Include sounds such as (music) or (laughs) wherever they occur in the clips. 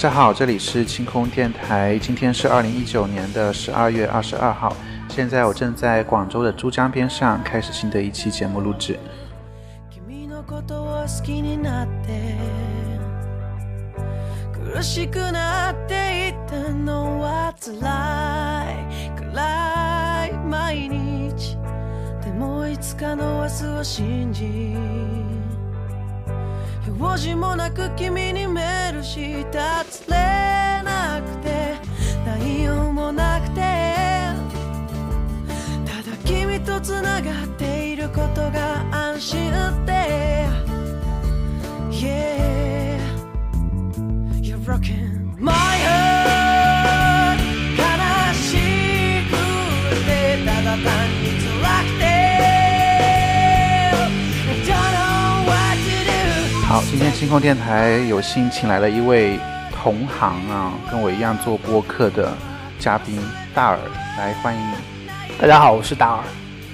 大家好，这里是清空电台，今天是二零一九年的十二月二十二号，现在我正在广州的珠江边上开始新的一期节目录制。用事もなく君にメールした。つれなくて内容もなくて。ただ君とつながっていることが安心って。Yeah You're rocking my heart 今天星空电台有幸请来了一位同行啊，跟我一样做播客的嘉宾大耳，来欢迎你。大家好，我是大耳，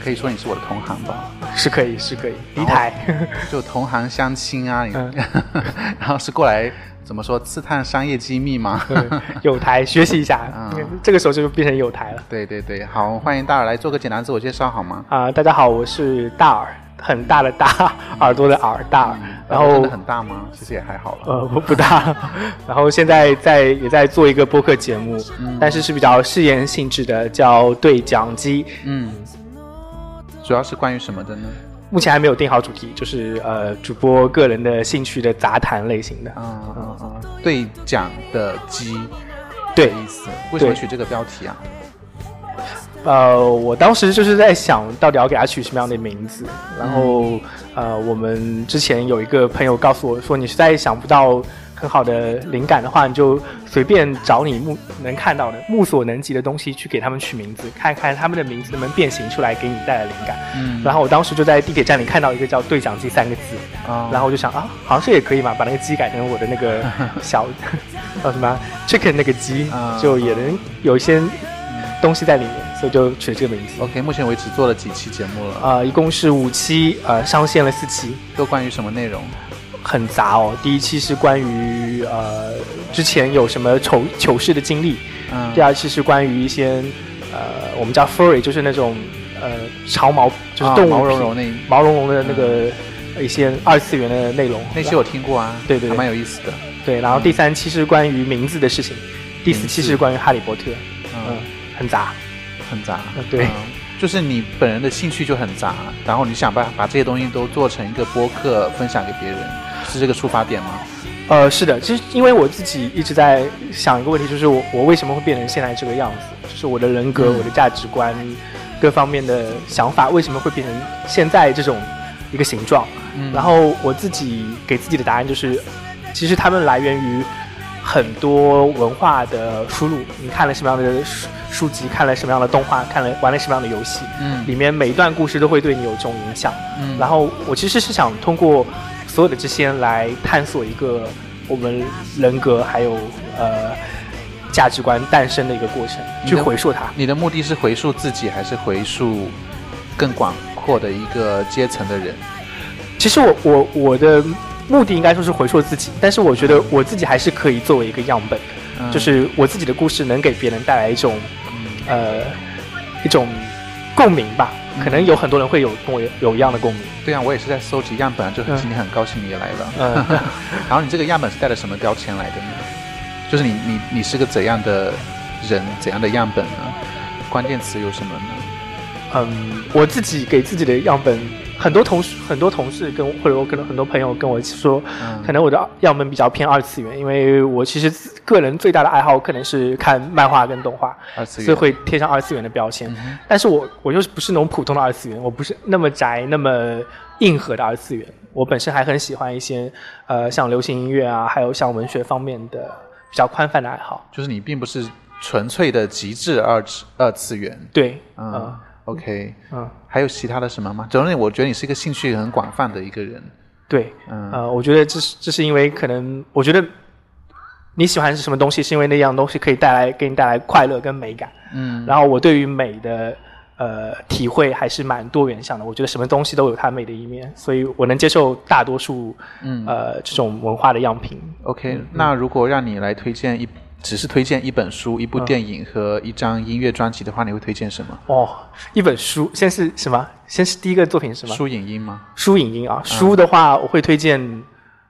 可以说你是我的同行吧，是可以，是可以，离台。(laughs) 就同行相亲啊，(laughs) 然后是过来怎么说刺探商业机密吗？有台学习一下，(laughs) 嗯这个时候就变成有台了。对对对，好，欢迎大耳来做个简单自我介绍好吗？啊、大家好，我是大耳，很大的大，耳朵的耳，大耳。然后真的很大吗？其实也还好了。呃不不大，(laughs) 然后现在在也在做一个播客节目，嗯但是是比较试验性质的，叫对讲机。嗯，主要是关于什么的呢？目前还没有定好主题，就是呃主播个人的兴趣的杂谈类型的。啊啊啊！对讲的机对意思，为什么取这个标题啊？呃，我当时就是在想到底要给它取什么样的名字，然后呃，我们之前有一个朋友告诉我说，你实在想不到很好的灵感的话，你就随便找你目能看到的、目所能及的东西去给他们取名字，看看他们的名字能不能变形出来，给你带来灵感。嗯。然后我当时就在地铁站里看到一个叫“对讲机”三个字，啊然后我就想啊，好像这也可以嘛，把那个鸡改成我的那个小 (laughs) (laughs) 叫什么 chicken 那个鸡啊，就也能有一些东西在里面，所以就取了这个名字。OK，目前为止做了几期节目了？呃，一共是五期，呃，上线了四期，都关于什么内容？很杂哦。第一期是关于呃之前有什么糗糗事的经历，嗯第二期是关于一些呃我们叫 furry，就是那种呃长毛，就是动物啊毛茸茸那毛茸茸的那个、一些二次元的内容。那期我听过啊，对对对还蛮有意思的。对，然后第三期是关于名字的事情，第四期是关于哈利波特，嗯嗯，，很杂。很杂嗯。对嗯就是你本人的兴趣就很杂，然后你想把把这些东西都做成一个播客分享给别人，是这个出发点吗？呃，是的，其实因为我自己一直在想一个问题，就是我我为什么会变成现在这个样子？就是我的人格、嗯我的价值观、各方面的想法，为什么会变成现在这种一个形状？嗯然后我自己给自己的答案就是，其实他们来源于很多文化的输入。你看了什么样的书书籍，看了什么样的动画，看了玩了什么样的游戏，嗯里面每一段故事都会对你有这种影响。嗯然后我其实是想通过所有的这些来探索一个我们人格还有呃价值观诞生的一个过程，去回溯它。你的目的是回溯自己，还是回溯更广阔的一个阶层的人？其实我我我的目的应该说是回溯自己，但是我觉得我自己还是可以作为一个样本，嗯就是我自己的故事能给别人带来一种呃一种共鸣吧。可能有很多人会有跟我有有一样的共鸣。对啊，我也是在搜集样本，就很嗯今天很高兴你也来了。嗯 (laughs) 然后你这个样本是带了什么标签来的呢？就是你你你是个怎样的人，怎样的样本呢？关键词有什么呢？嗯，我自己给自己的样本，很多同事很多同事跟或者我可能很多朋友跟我说，嗯可能我的样本比较偏二次元，因为我其实个人最大的爱好可能是看漫画跟动画，二次元所以会贴上二次元的标签。嗯但是我我就是不是那种普通的二次元，我不是那么宅那么硬核的二次元。我本身还很喜欢一些呃像流行音乐啊，还有像文学方面的比较宽泛的爱好。就是你并不是纯粹的极致二次二次元。对，嗯、嗯 o k 嗯，还有其他的什么吗？总之，我觉得你是一个兴趣很广泛的一个人。对，嗯呃，我觉得这是这是因为可能，我觉得你喜欢是什么东西，是因为那样东西可以带来给你带来快乐跟美感。嗯然后我对于美的呃体会还是蛮多元向的。我觉得什么东西都有它美的一面，所以我能接受大多数嗯呃这种文化的样品。OK，那如果让你来推荐一，只是推荐一本书、一部电影和一张音乐专辑的话，你会推荐什么？哦，一本书，先是什么？先是第一个作品是什么？书影音吗？书影音啊，书的话我会推荐，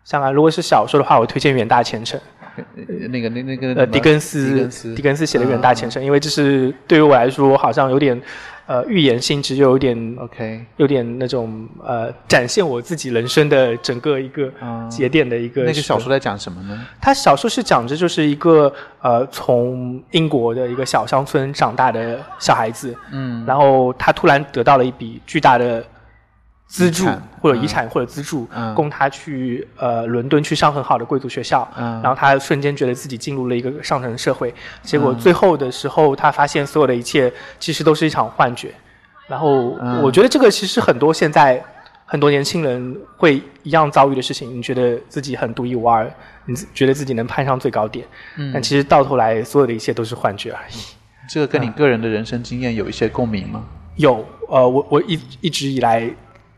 像啊，如果是小说的话，我推荐《远大前程》。呃 (laughs) 那个那那个呃，狄更斯，狄更斯，写的《远大前程》，因为这是对于我来说好像有点呃预言性质，又有点 OK，有点那种呃展现我自己人生的整个一个嗯节点的一个。那个小说，在讲什么呢？他小说是讲着就是一个呃从英国的一个小乡村长大的小孩子，嗯，然后他突然得到了一笔巨大的资助或者遗产或者资助，嗯。供他去呃伦敦去上很好的贵族学校，嗯。然后他瞬间觉得自己进入了一个上层社会，结嗯。果最后的时候他发现所有的一切其实都是一场幻觉，然后嗯。我觉得这个其实很多现在很多年轻人会一样遭遇的事情，你觉得自己很独一无二，你觉得自己能攀上最高点，嗯。但其实到头来所有的一切都是幻觉。而已。这个跟你个人的人生经验有一些共鸣吗？有，呃，我我一一直以来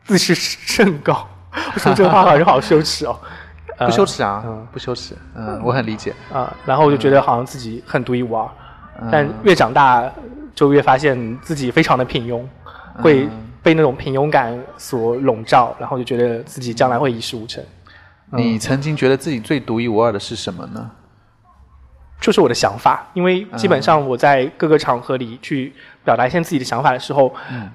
自视甚高，(laughs) 我说这话好像好羞耻哦。(laughs) 呃不羞耻啊嗯，不羞耻，嗯，我很理解。啊、然后我就觉得好像自己很独一无二，嗯。但越长大就越发现自己非常的平庸，会嗯被那种平庸感所笼罩，然后就觉得自己将来会一事无成。你曾经觉得自己最独一无二的是什么呢？就是我的想法，因为基本上我在各个场合里去表达一些自己的想法的时候，嗯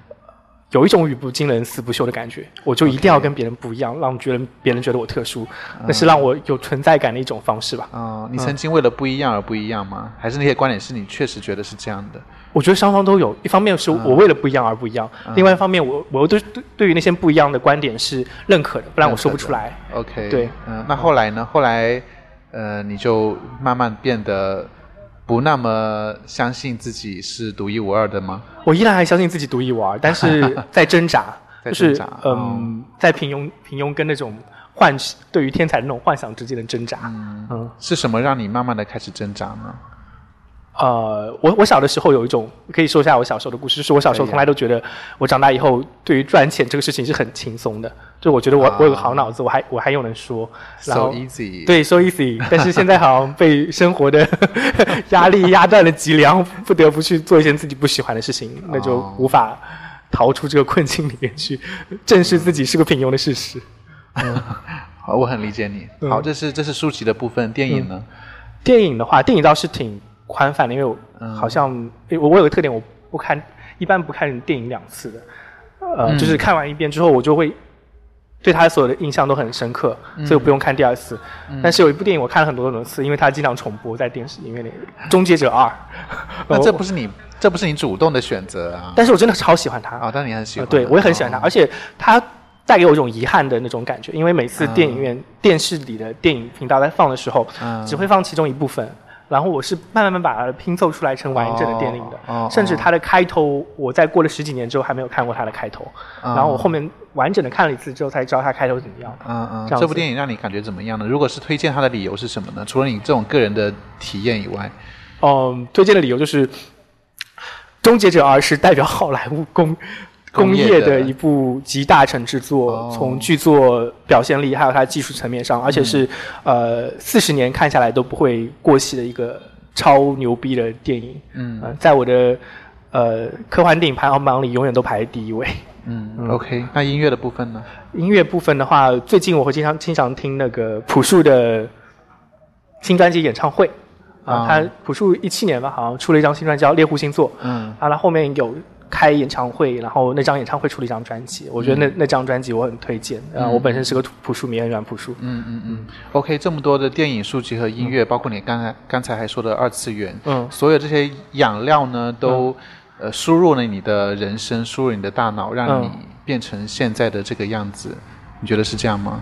有一种语不惊人死不休的感觉，我就一定要跟别人不一样，让别人别人觉得我特殊，那是让我有存在感的一种方式吧。哦，你曾经为了不一样而不一样吗？还是那些观点是你确实觉得是这样的？我觉得双方都有，一方面是我为了不一样而不一样，另外一方面我我又对对对于那些不一样的观点是认可的，不然我说不出来。OK，对，嗯、那后来呢？后来，呃，你就慢慢变得不那么相信自己是独一无二的吗？我依然还相信自己独一无二，但是 (laughs) 在挣扎，在就是挣扎嗯，在平庸平庸跟那种幻对于天才的那种幻想之间的挣扎。嗯是什么让你慢慢的开始挣扎呢？呃，我我小的时候有一种可以说一下我小时候的故事，就是我小时候从来都觉得我长大以后对于赚钱这个事情是很轻松的，就我觉得我、啊我有个好脑子，我还我还又能说，然 So easy，，对，so easy。(laughs) 但是现在好像被生活的压力压断了脊梁，不得不去做一些自己不喜欢的事情，那就哦无法逃出这个困境里面去，(laughs) 正视自己是个平庸的事实。(laughs) 好，我很理解你。嗯好，这是这是书籍的部分，电影呢？电影的话，电影倒是挺宽泛的，因为我嗯好像、诶我我有个特点，我不看，一般不看电影两次的，呃，嗯就是看完一遍之后，我就会对他所有的印象都很深刻，嗯。所以我不用看第二次。但是有一部电影我看了很多很多次，因为它经常重播在电视里面里，《终结者二》(laughs) 那这不是你，这不是你主动的选择啊。但是我真的超喜欢它，啊，但你很喜欢、呃对我也很喜欢它，哦而且它带给我一种遗憾的那种感觉，因为每次电影院、电视里的电影频道在放的时候，嗯。只会放其中一部分。然后我是慢慢慢把它拼凑出来成完整的电影的，甚至它的开头，我在过了十几年之后还没有看过它的开头，嗯然后我后面完整的看了一次之后才知道它开头怎么样。嗯嗯，这这部电影让你感觉怎么样呢？如果是推荐它的理由是什么呢？除了你这种个人的体验以外，嗯，推荐的理由就是，《终结者二》是代表好莱坞工工工业的一部集大成之作，哦从剧作表现力还有它技术层面上，而且是、呃四十年看下来都不会过气的一个超牛逼的电影。嗯呃在我的呃科幻电影排行榜里永远都排第一位。嗯 o k 那音乐的部分呢？音乐部分的话，最近我会经常经常听那个朴树的新专辑演唱会啊，啊他朴树一七年吧，好像出了一张新专辑叫《猎户星座》，嗯啊，他后面有开演唱会，然后那张演唱会出了一张专辑，我觉得那、那张专辑我很推荐，啊，我本身是个朴树迷，很喜欢朴树，嗯嗯嗯，OK，这么多的电影、书籍和音乐，包括你刚才刚才还说的二次元，嗯。所有这些养料呢，都、呃输入了你的人生，输入你的大脑，让你嗯变成现在的这个样子。你觉得是这样吗？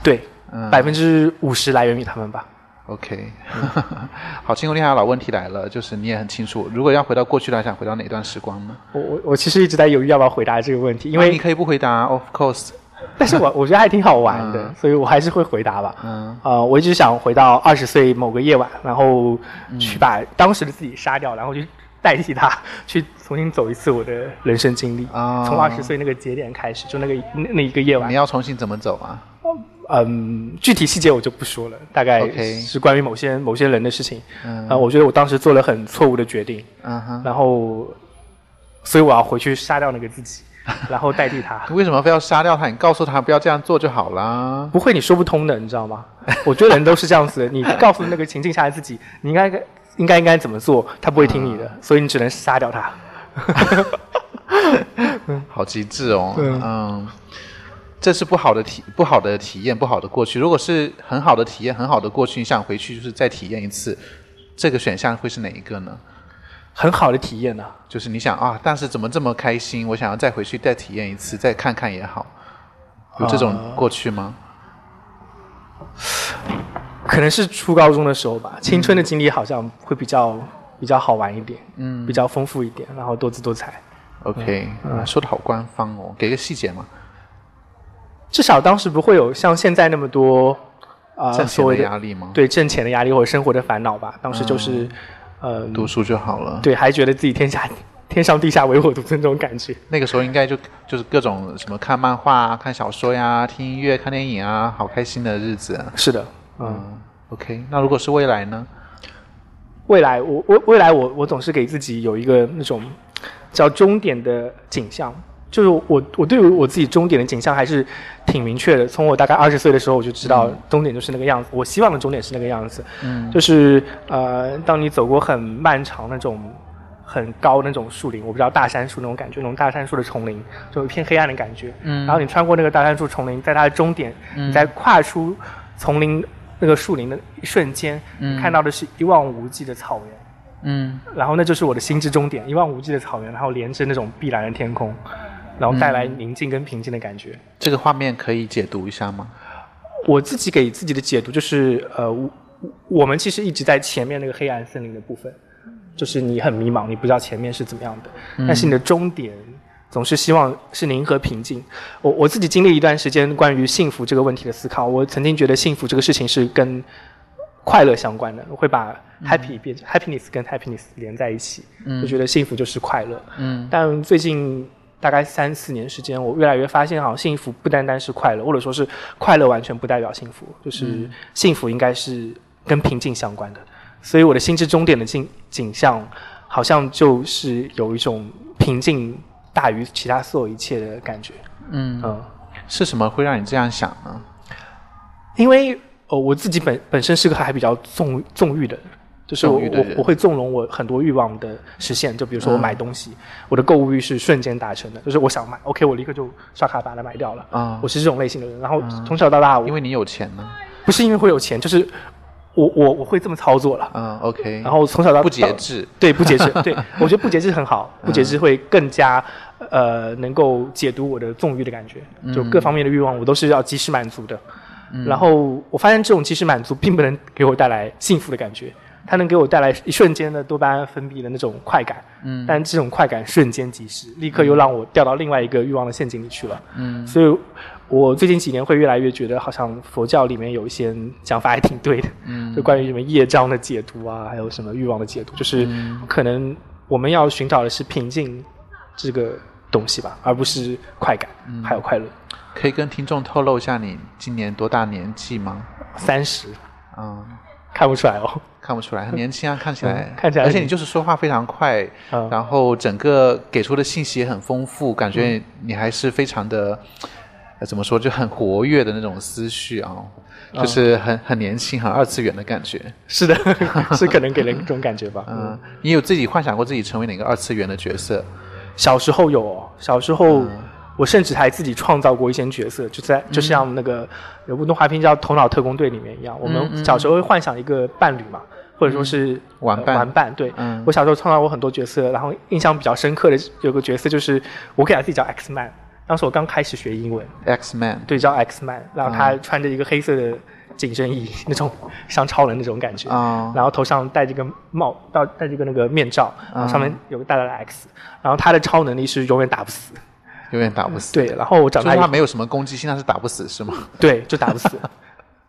对，嗯。百分之五十来源于他们吧。OK，(laughs) 好，清空天海老问题来了，就是你也很清楚，如果要回到过去来，想回到哪段时光呢？我我我其实一直在犹豫要不要回答这个问题，因为、啊你可以不回答，Of course，(laughs) 但是我我觉得还挺好玩的，(laughs) 嗯所以我还是会回答吧。嗯呃，我一直想回到二十岁某个夜晚，然后去把当时的自己杀掉，然后去代替他去重新走一次我的人生经历，啊从二十岁那个节点开始，就那个那那一个夜晚你，要重新怎么走啊？嗯，具体细节我就不说了，大概是关于某些某些人的事情。嗯呃，我觉得我当时做了很错误的决定，嗯哼，然后，所以我要回去杀掉那个自己，(laughs) 然后代替他。为什么非要杀掉他？你告诉他不要这样做就好啦。不会，你说不通的，你知道吗？(laughs) 我觉得人都是这样子的。你告诉那个情境下的自己，你应该应该应该怎么做，他不会听你的，所以你只能杀掉他。(laughs) 好极致哦。对嗯，这是不好的体不好的体验，不好的过去。如果是很好的体验，很好的过去，你想回去就是再体验一次，这个选项会是哪一个呢？很好的体验呢、就是你想啊，但是怎么这么开心？我想要再回去再体验一次，再看看也好。有这种过去吗？可能是初高中的时候吧，青春的经历好像会比较比较好玩一点，嗯比较丰富一点，然后多姿多彩。OK，、说的好官方哦，给个细节嘛。至少当时不会有像现在那么多啊、挣钱所谓的的压力吗？，对挣钱的压力或者生活的烦恼吧。当时就是，呃，读书就好了。对，还觉得自己天下 (laughs) 天上地下唯我独尊这种感觉。那个时候应该就就是各种什么看漫画啊、看小说呀、听音乐、看电影啊，好开心的日子啊。是的，嗯，嗯，OK，那如果是未来呢？未来我我未来我我总是给自己有一个那种叫终点的景象，就是我我对于我自己终点的景象还是挺明确的。从我大概二十岁的时候我就知道终点就是那个样子，我希望的终点是那个样子，嗯就是呃，当你走过很漫长那种。很高那种树林，我不知道大杉树那种感觉，那种大杉树的丛林，就有一片黑暗的感觉。嗯然后你穿过那个大杉树丛林，在它的终点，嗯你在跨出丛林那个树林的一瞬间，嗯你看到的是一望无际的草原。嗯然后那就是我的心之终点，一望无际的草原，然后连着那种碧蓝的天空，然后带来宁静跟平静的感觉。这个画面可以解读一下吗？我自己给自己的解读就是，呃，我我们其实一直在前面那个黑暗森林的部分，就是你很迷茫，你不知道前面是怎么样的，但是你的终点总是希望是宁和平静。我我自己经历一段时间关于幸福这个问题的思考，我曾经觉得幸福这个事情是跟快乐相关的，我会把 happy 变成、happiness 跟 happiness 连在一起，就觉得幸福就是快乐。嗯但最近大概三四年时间，我越来越发现，好像幸福不单单是快乐，或者说是快乐完全不代表幸福，就是幸福应该是跟平静相关的。所以我的心之终点的景景象，好像就是有一种平静大于其他所有一切的感觉。嗯，嗯，是什么会让你这样想呢？因为呃我自己本本身是个还比较纵纵欲的人。就是我我我会纵容我很多欲望的实现，就比如说我买东西，我的购物欲是瞬间达成的，就是我想买，OK，我立刻就刷卡把它买掉了。啊我是这种类型的人。然后从小到大，我因为你有钱呢。不是因为会有钱，就是我我我会这么操作了。嗯，OK。然后从小到不节制。对不节制，(laughs) 对我觉得不节制很好，不节制会更加呃能够解读我的纵欲的感觉，就各方面的欲望我都是要及时满足的。然后我发现这种及时满足并不能给我带来幸福的感觉，它能给我带来一瞬间的多巴胺分泌的那种快感，嗯。但这种快感瞬间即逝，立刻又让我掉到另外一个欲望的陷阱里去了。嗯。所以，我最近几年会越来越觉得，好像佛教里面有一些讲法还挺对的，嗯。就关于什么业障的解读啊，还有什么欲望的解读，就是可能我们要寻找的是平静这个东西吧，而不是快感，还有快乐。可以跟听众透露一下你今年多大年纪吗？三十。嗯，看不出来哦，看不出来，很年轻啊，看起来。嗯，看起来而且你就是说话非常快，嗯。然后整个给出的信息也很丰富，感觉嗯。你还是非常的，呃怎么说，就很活跃的那种思绪啊，就是很很年轻、很二次元的感觉。是的，(laughs) 是可能给人一种感觉吧。(laughs) 嗯，嗯，你有自己幻想过自己成为哪个二次元的角色？小时候有哦，小时候我甚至还自己创造过一些角色，就在就像那个有部动画片叫《头脑特工队》里面一样，我们小时候会幻想一个伴侣嘛，或者说是玩伴。呃玩伴。对，嗯。我小时候创造过很多角色，然后印象比较深刻的有个角色就是我给他自己叫 X Man，当时我刚开始学英文，X Man，对，叫 X Man，然后他穿着一个黑色的紧身衣，那种像超人那种感觉，啊然后头上戴着个帽，戴戴这个那个面罩，然后上面有个大大的 X，然后他的超能力是永远打不死，永远打不死。对，然后我长大以后，没有什么攻击性，但是打不死是吗？对，就打不死。(laughs)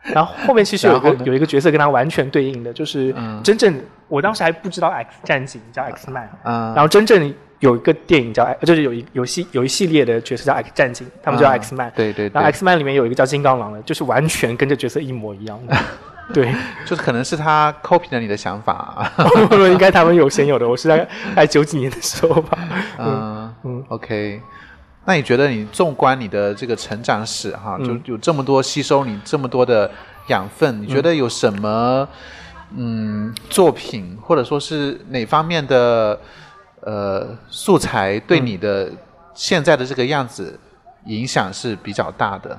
然后后面其实有一个有一个角色跟他完全对应的，就是嗯。真正我当时还不知道 X 战警叫 X Man，嗯，然后真正有一个电影叫，就是有一有系有一系列的角色叫 X 战警，他们叫啊 X Man，、对对对，然后 X Man 里面有一个叫金刚狼的，就是完全跟这角色一模一样。的。(laughs) 对，就是可能是他 copy 了你的想法。(laughs) 啊应该他们有先有的，我是在在九几年的时候吧。嗯。嗯 o k 那你觉得你纵观你的这个成长史哈，嗯。就有这么多吸收你这么多的养分，你觉得有什么嗯作品或者说是哪方面的呃素材对嗯。你的现在的这个样子影响是比较大的？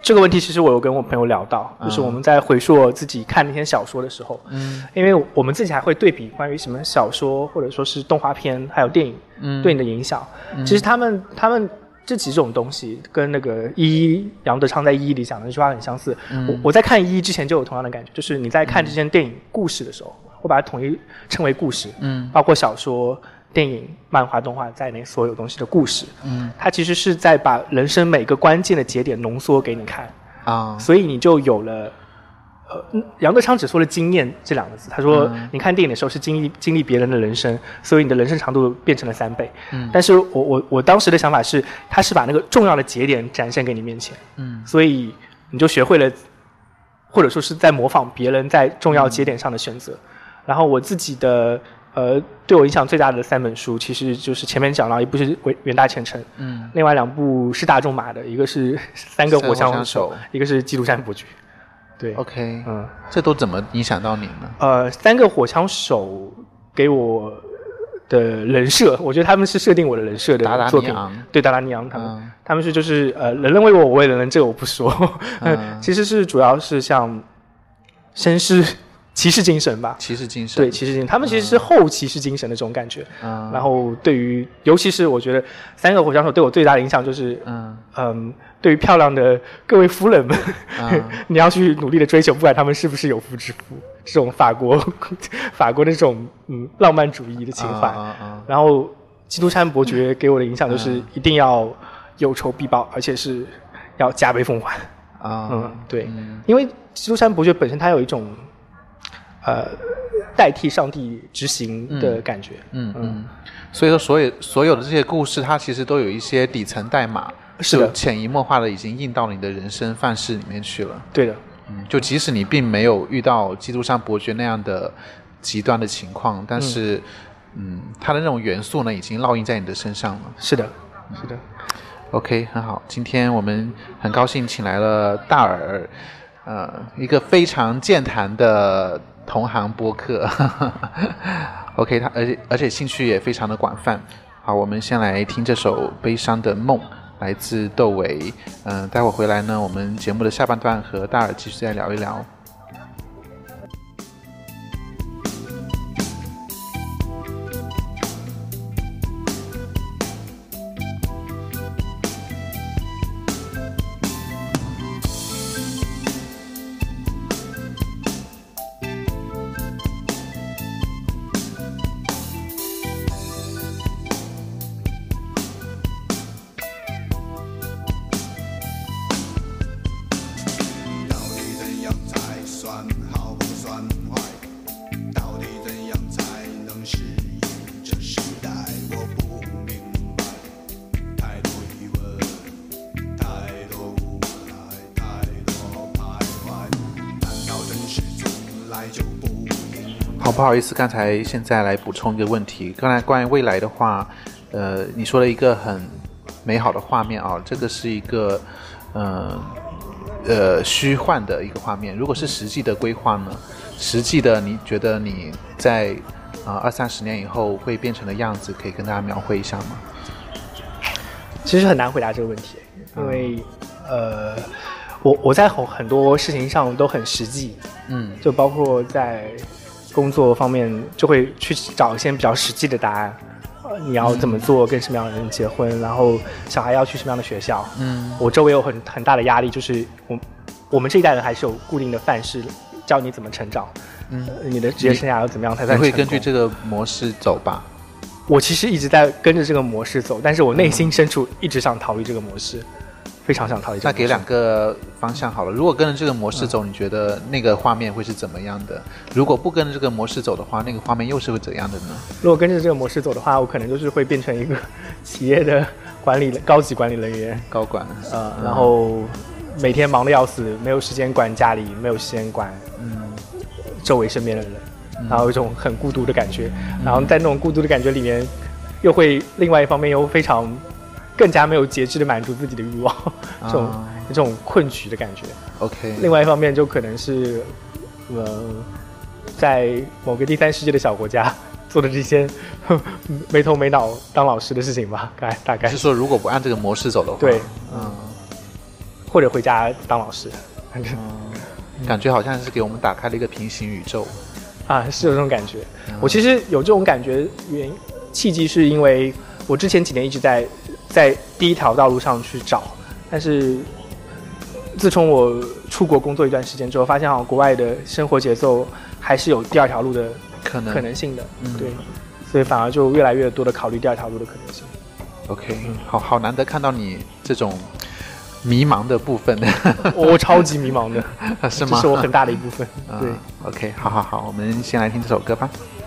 这个问题其实我有跟我朋友聊到，就是嗯我们在回溯我自己看那些小说的时候，嗯。因为我们自己还会对比关于什么小说或者说是动画片还有电影嗯。对你的影响。其实他们他们这几种东西跟那个一一杨德昌在一一里讲的那句话很相似。我我在看一一之前就有同样的感觉，就是你在看这些电影故事的时候，我把它统一称为故事，嗯。包括小说、电影、漫画、动画在内所有东西的故事。嗯它其实是在把人生每个关键的节点浓缩给你看。啊所以你就有了。呃，嗯杨德昌只说了“经验”这两个字。他说，你看电影的时候是经历经历别人的人生，所以你的人生长度变成了三倍。嗯但是我我我当时的想法是，他是把那个重要的节点展现给你面前，嗯所以你就学会了，或者说是在模仿别人在重要节点上的选择。然后我自己的呃，对我影响最大的三本书，其实就是前面讲了，一部是《伟远大前程》，嗯另外两部是大众马的，一个是《三个火枪手一个是《基督山伯爵》。对，，OK，嗯，这都怎么影响到你呢？呃，三个火枪手给我的人设，我觉得他们是设定我的人设的作品。对，达达尼昂他们，嗯他们是就是呃，人人为我，我为人人，这个我不说。嗯 (laughs) 其实是主要是像绅士骑士精神吧。骑士精神，对，骑士精神，他们其实是后骑士精神的这种感觉。嗯，然后对于，尤其是我觉得三个火枪手对我最大的影响就是，嗯嗯，对于漂亮的各位夫人们，嗯 (laughs) 你要去努力的追求，不管他们是不是有夫之妇，这种法国 (laughs) 法国的这种嗯浪漫主义的情怀。然后基督山伯爵给我的影响就是嗯一定要有仇必报，而且是要加倍奉还。啊啊嗯，对，嗯因为基督山伯爵本身他有一种呃代替上帝执行的感觉。嗯嗯嗯，所以说所有所有的这些故事，它其实都有一些底层代码，是的潜移默化的已经印到你的人生范式里面去了。对的，嗯，就即使你并没有遇到基督山伯爵那样的极端的情况，但是，嗯，它的那种元素呢，已经烙印在你的身上了。是的，是的。OK，很好，今天我们很高兴请来了大耳，呃，一个非常健谈的同行播客。OK，他而且而且兴趣也非常的广泛。好，我们先来听这首《悲伤的梦》，来自窦唯。嗯、待会回来呢，我们节目的下半段和大耳继续再聊一聊。不好意思，刚才现在来补充一个问题。刚才关于未来的话，呃，你说了一个很美好的画面啊，这个是一个，呃，呃，虚幻的一个画面。如果是实际的规划呢？实际的，你觉得你在啊二三十年以后会变成的样子，可以跟大家描绘一下吗？其实很难回答这个问题，因为呃，我我在很很多事情上都很实际，嗯就包括在工作方面，就会去找一些比较实际的答案。呃你要怎么做，跟什么样的人结婚，然后小孩要去什么样的学校。嗯我周围有很很大的压力，就是我我们这一代人还是有固定的范式，教你怎么成长。嗯，呃你的职业生涯要怎么样才会根据这个模式走吧？我其实一直在跟着这个模式走，但是我内心深处一直想逃离这个模式。非常想逃离这个模式。那给两个方向好了。如果跟着这个模式走，你觉得那个画面会是怎么样的？如果不跟着这个模式走的话，那个画面又是会怎样的呢？如果跟着这个模式走的话，我可能就是会变成一个企业的管理高级管理人员，高管，呃，然后每天忙得要死，没有时间管家里，没有时间管嗯周围身边的人，然后有一种很孤独的感觉，然后在那种孤独的感觉里面，又会另外一方面又非常更加没有节制的满足自己的欲望，这种、啊这种困局的感觉。，OK，另外一方面就可能是，呃，在某个第三世界的小国家做的这些 (laughs) 没头没脑当老师的事情吧，大 (laughs) 概大概。是说如果不按这个模式走的话，对，嗯，或者回家当老师，反正感觉好像是给我们打开了一个平行宇宙。啊是有这种感觉。我其实有这种感觉原因契机是因为我之前几年一直在在第一条道路上去找，但是自从我出国工作一段时间之后，发现好像国外的生活节奏还是有第二条路的可能可能性的，嗯对，所以反而就越来越多的考虑第二条路的可能性。OK，好好难得看到你这种迷茫的部分，我 (laughs) 我超级迷茫的，(laughs) 是吗？这是我很大的一部分。啊 (laughs) 对，OK，好好好，我们先来听这首歌吧。「